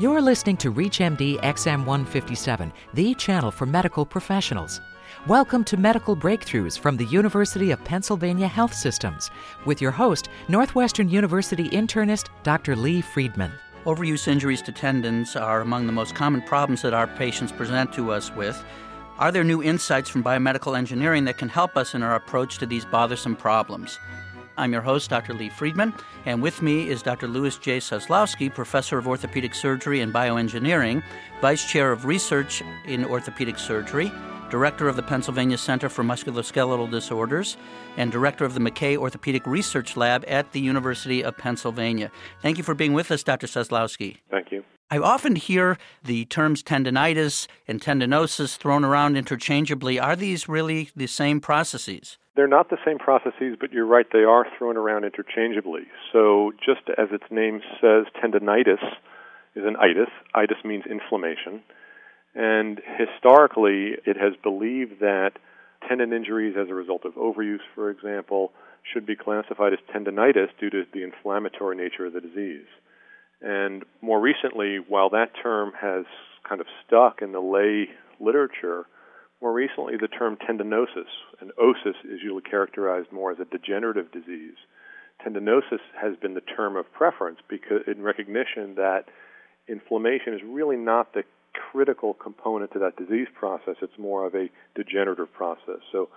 You're listening to ReachMD XM157, the channel for medical professionals. Welcome to Medical Breakthroughs from the University of Pennsylvania Health Systems with your host, Northwestern University internist Dr. Lee Friedman. Overuse injuries to tendons are among the most common problems that our patients present to us with. Are there new insights from biomedical engineering that can help us in our approach to these bothersome problems? I'm your host, Dr. Lee Friedman, and with me is Dr. Louis J. Soslowsky, Professor of Orthopedic Surgery and Bioengineering, Vice Chair of Research in Orthopedic Surgery, Director of the Pennsylvania Center for Musculoskeletal Disorders, and Director of the McKay Orthopedic Research Lab at the University of Pennsylvania. Thank you for being with us, Dr. Soslowsky. Thank you. I often hear the terms tendonitis and tendinosis thrown around interchangeably. Are these really the same processes? They're not the same processes, but you're right, they are thrown around interchangeably. So, just as its name says, tendonitis is an itis. Itis means inflammation. And historically, it has believed that tendon injuries as a result of overuse, for example, should be classified as tendonitis due to the inflammatory nature of the disease. And more recently, while that term has kind of stuck in the lay literature, more recently, the term tendinosis, and osis is usually characterized more as a degenerative disease. Tendinosis has been the term of preference because in recognition that inflammation is really not the critical component to that disease process. It's more of a degenerative process. So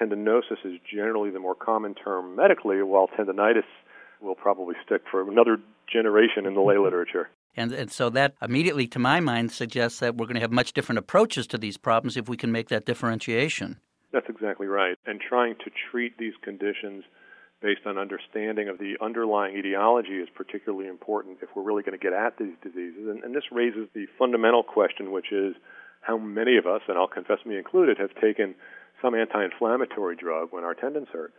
tendinosis is generally the more common term medically, while tendinitis will probably stick for another generation in the lay literature. And, and so that immediately, to my mind, suggests that we're going to have much different approaches to these problems if we can make that differentiation. That's exactly right. And trying to treat these conditions based on understanding of the underlying etiology is particularly important if we're really going to get at these diseases. And, and this raises the fundamental question, which is how many of us, and I'll confess me included, have taken some anti inflammatory drug when our tendons hurt.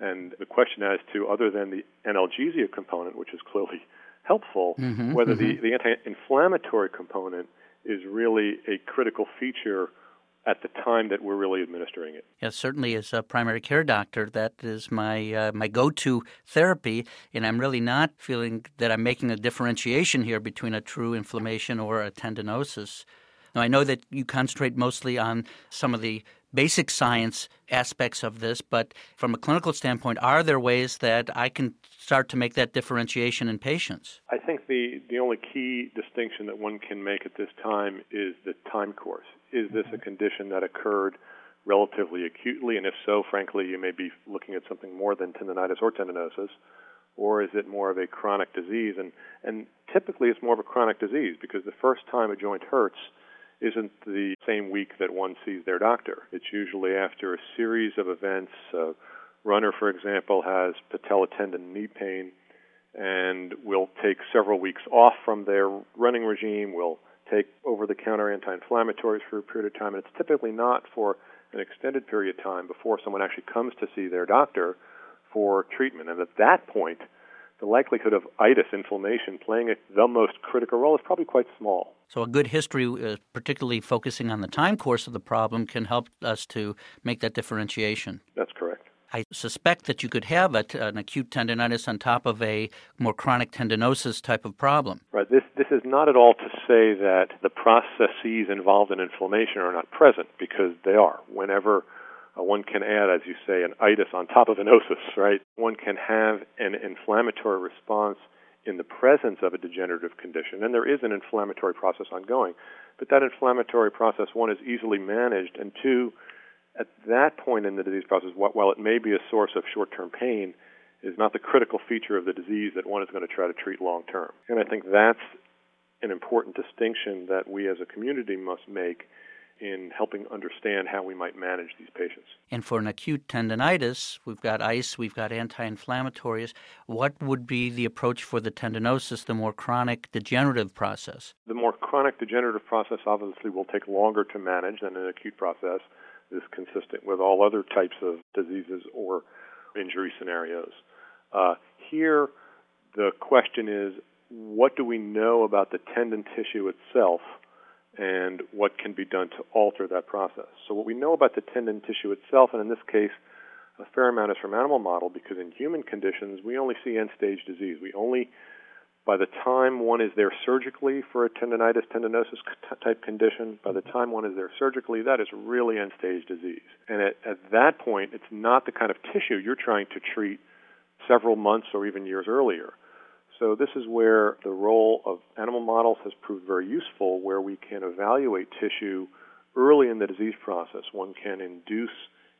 And the question as to, other than the analgesia component, which is clearly helpful, mm-hmm, whether mm-hmm. the, the anti-inflammatory component is really a critical feature at the time that we're really administering it. Yes, certainly as a primary care doctor, that is my uh, my go-to therapy, and I'm really not feeling that I'm making a differentiation here between a true inflammation or a tendinosis. Now, I know that you concentrate mostly on some of the basic science aspects of this, but from a clinical standpoint, are there ways that I can start to make that differentiation in patients? I think the, the only key distinction that one can make at this time is the time course. Is this a mm-hmm. condition that occurred relatively acutely? And if so, frankly, you may be looking at something more than tendonitis or tendinosis. Or is it more of a chronic disease? And, and typically it's more of a chronic disease because the first time a joint hurts isn't the same week that one sees their doctor. It's usually after a series of events. A runner, for example, has patella tendon knee pain and will take several weeks off from their running regime, will take over the counter anti inflammatories for a period of time, and it's typically not for an extended period of time before someone actually comes to see their doctor for treatment. And at that point, the likelihood of itis inflammation playing the most critical role is probably quite small. So, a good history, uh, particularly focusing on the time course of the problem, can help us to make that differentiation. That's correct. I suspect that you could have a, an acute tendonitis on top of a more chronic tendinosis type of problem. Right. This this is not at all to say that the processes involved in inflammation are not present because they are. Whenever uh, one can add, as you say, an itis on top of an osis, right? One can have an inflammatory response in the presence of a degenerative condition, and there is an inflammatory process ongoing. But that inflammatory process, one, is easily managed, and two, at that point in the disease process, while it may be a source of short term pain, is not the critical feature of the disease that one is going to try to treat long term. And I think that's an important distinction that we as a community must make in helping understand how we might manage these patients. And for an acute tendonitis, we've got ice, we've got anti inflammatories. What would be the approach for the tendinosis, the more chronic degenerative process? The more chronic degenerative process obviously will take longer to manage than an acute process is consistent with all other types of diseases or injury scenarios. Uh, here, the question is what do we know about the tendon tissue itself and what can be done to alter that process? So, what we know about the tendon tissue itself, and in this case, a fair amount is from animal model because in human conditions we only see end stage disease. We only by the time one is there surgically for a tendonitis, tendinosis type condition, by the time one is there surgically, that is really end stage disease. And at, at that point, it's not the kind of tissue you're trying to treat several months or even years earlier. So, this is where the role of animal models has proved very useful, where we can evaluate tissue early in the disease process. One can induce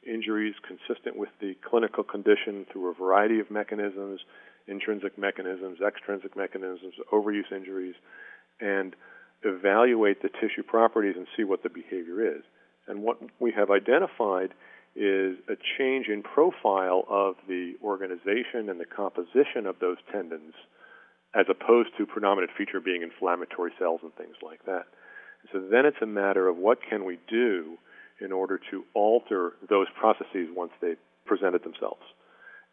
injuries consistent with the clinical condition through a variety of mechanisms intrinsic mechanisms, extrinsic mechanisms, overuse injuries, and evaluate the tissue properties and see what the behavior is. And what we have identified is a change in profile of the organization and the composition of those tendons as opposed to predominant feature being inflammatory cells and things like that. So then it's a matter of what can we do in order to alter those processes once they presented themselves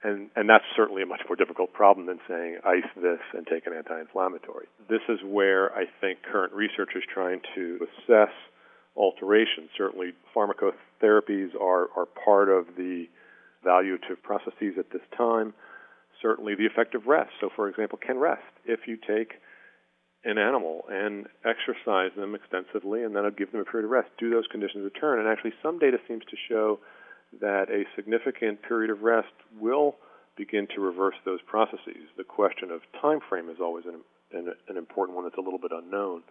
and and that's certainly a much more difficult problem than saying ice this and take an anti-inflammatory. This is where I think current research is trying to assess alteration. Certainly, pharmacotherapies are are part of the evaluative processes at this time. Certainly, the effect of rest. So, for example, can rest if you take an animal and exercise them extensively and then give them a period of rest, do those conditions return? And actually, some data seems to show that a significant period of rest will begin to reverse those processes. The question of time frame is always an, an, an important one that's a little bit unknown,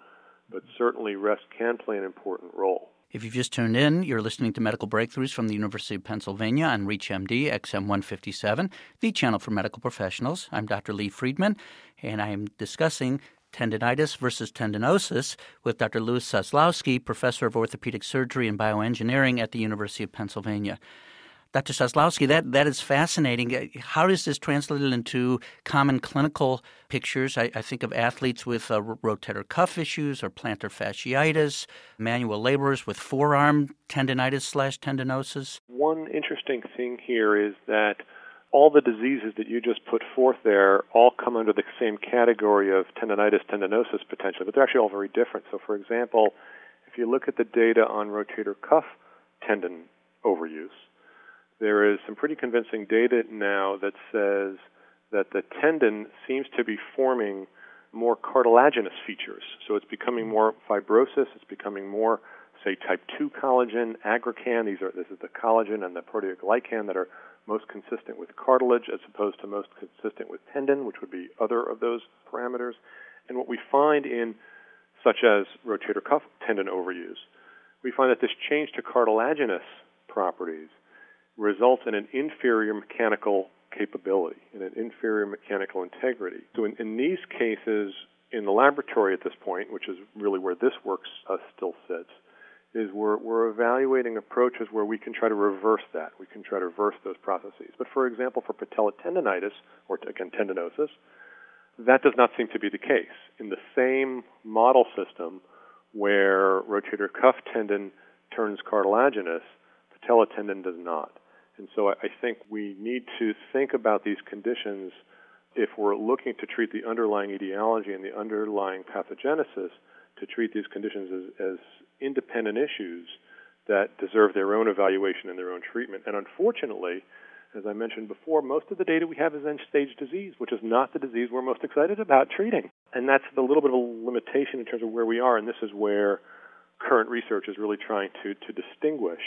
but certainly rest can play an important role. If you've just tuned in, you're listening to Medical Breakthroughs from the University of Pennsylvania on ReachMD XM157, the channel for medical professionals. I'm Dr. Lee Friedman, and I am discussing tendonitis versus tendinosis with Dr. Louis Soslowsky, professor of orthopedic surgery and bioengineering at the University of Pennsylvania. Dr. Soslowsky, that, that is fascinating. How does this translate into common clinical pictures? I, I think of athletes with uh, rotator cuff issues or plantar fasciitis, manual laborers with forearm tendonitis slash tendinosis. One interesting thing here is that all the diseases that you just put forth there all come under the same category of tendonitis, tendinosis potentially, but they're actually all very different. So, for example, if you look at the data on rotator cuff tendon overuse, there is some pretty convincing data now that says that the tendon seems to be forming more cartilaginous features. So it's becoming more fibrosis, it's becoming more, say, type 2 collagen, aggrecan. These are, this is the collagen and the proteoglycan that are most consistent with cartilage as opposed to most consistent with tendon, which would be other of those parameters. And what we find in such as rotator cuff tendon overuse, we find that this change to cartilaginous properties results in an inferior mechanical capability and an inferior mechanical integrity. So in, in these cases, in the laboratory at this point, which is really where this work uh, still sits, is we're, we're evaluating approaches where we can try to reverse that. We can try to reverse those processes. But for example, for patella tendonitis, or again, tendinosis, that does not seem to be the case. In the same model system where rotator cuff tendon turns cartilaginous, patella tendon does not. And so I think we need to think about these conditions if we're looking to treat the underlying etiology and the underlying pathogenesis to treat these conditions as, as independent issues that deserve their own evaluation and their own treatment. And unfortunately, as I mentioned before, most of the data we have is end stage disease, which is not the disease we're most excited about treating. And that's a little bit of a limitation in terms of where we are, and this is where current research is really trying to, to distinguish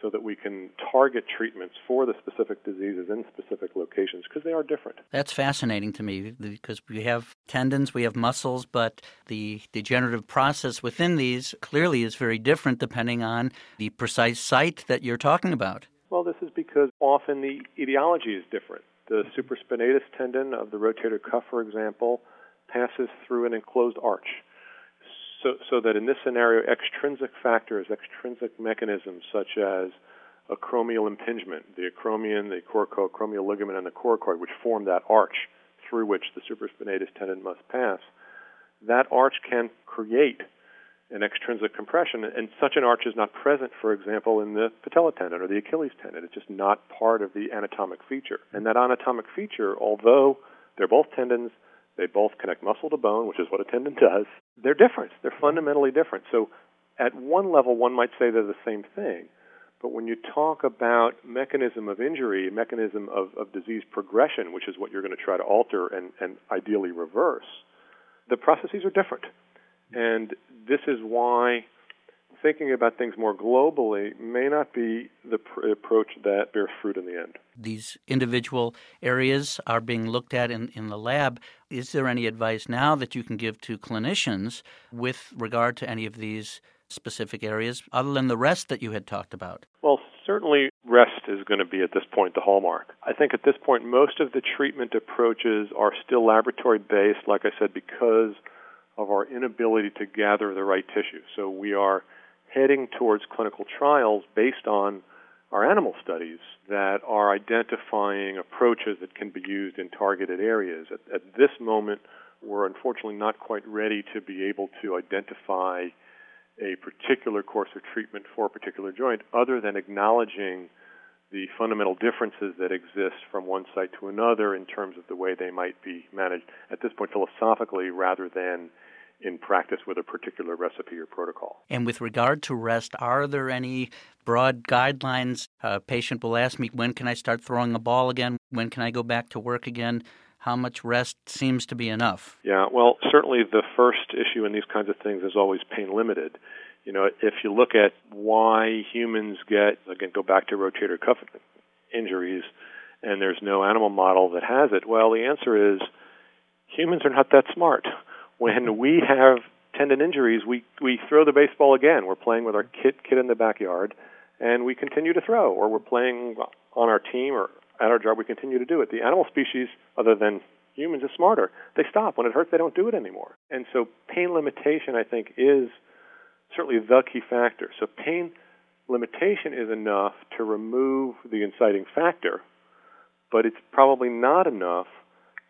so that we can target treatments for the specific diseases in specific locations because they are different. That's fascinating to me because we have tendons, we have muscles, but the degenerative process within these clearly is very different depending on the precise site that you're talking about. Well, this is because often the etiology is different. The supraspinatus tendon of the rotator cuff, for example, passes through an enclosed arch so, so that in this scenario, extrinsic factors, extrinsic mechanisms such as acromial impingement, the acromion, the coracoacromial ligament, and the coracoid, which form that arch through which the supraspinatus tendon must pass, that arch can create an extrinsic compression, and such an arch is not present, for example, in the patella tendon or the Achilles tendon. It's just not part of the anatomic feature. And that anatomic feature, although they're both tendons, they both connect muscle to bone, which is what a tendon does. They're different. They're fundamentally different. So, at one level, one might say they're the same thing. But when you talk about mechanism of injury, mechanism of, of disease progression, which is what you're going to try to alter and, and ideally reverse, the processes are different. And this is why thinking about things more globally may not be the pr- approach that bears fruit in the end. These individual areas are being looked at in, in the lab. Is there any advice now that you can give to clinicians with regard to any of these specific areas other than the rest that you had talked about? Well, certainly rest is going to be at this point the hallmark. I think at this point most of the treatment approaches are still laboratory based, like I said, because of our inability to gather the right tissue. So we are heading towards clinical trials based on our animal studies that are identifying approaches that can be used in targeted areas. At, at, this moment, we're unfortunately not quite ready to be able to identify a particular course of treatment for a particular joint other than acknowledging the fundamental differences that exist from one site to another in terms of the way they might be managed at this point philosophically rather than in practice with a particular recipe or protocol. And with regard to rest, are there any broad guidelines? A patient will ask me, when can I start throwing a ball again? When can I go back to work again? How much rest seems to be enough? Yeah, well, certainly the first issue in these kinds of things is always pain limited. You know, if you look at why humans get, again, go back to rotator cuff injuries, and there's no animal model that has it, well, the answer is humans are not that smart when we have tendon injuries, we we throw the baseball again. We're playing with our kid kid in the backyard, and we continue to throw, or we're playing on our team or at our job. We continue to do it. The animal species, other than humans, is smarter. They stop when it hurts. They don't do it anymore. And so, pain limitation, I think, is certainly the key factor. So, pain limitation is enough to remove the inciting factor, but it's probably not enough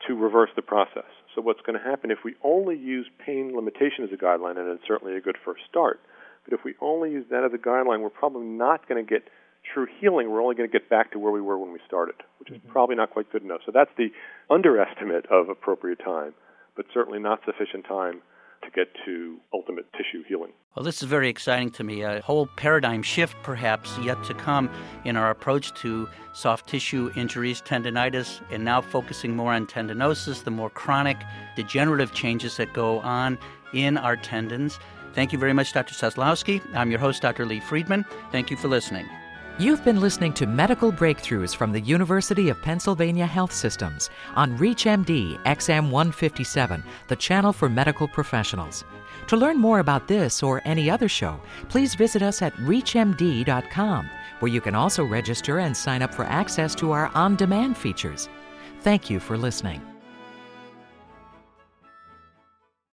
to reverse the process. So what's going to happen if we only use pain limitation as a guideline, and it's certainly a good first start, but if we only use that as a guideline, we're probably not going to get true healing. We're only going to get back to where we were when we started, which is mm-hmm. probably not quite good enough. So that's the underestimate of appropriate time, but certainly not sufficient time to get to ultimate tissue healing. Well, this is very exciting to me. A whole paradigm shift, perhaps, yet to come in our approach to soft tissue injuries, tendonitis, and now focusing more on tendinosis, the more chronic degenerative changes that go on in our tendons. Thank you very much, Dr. Soslowsky. I'm your host, Dr. Lee Friedman. Thank you for listening. You've been listening to Medical Breakthroughs from the University of Pennsylvania Health Systems on ReachMD XM 157, the channel for medical professionals. To learn more about this or any other show, please visit us at ReachMD.com, where you can also register and sign up for access to our on demand features. Thank you for listening.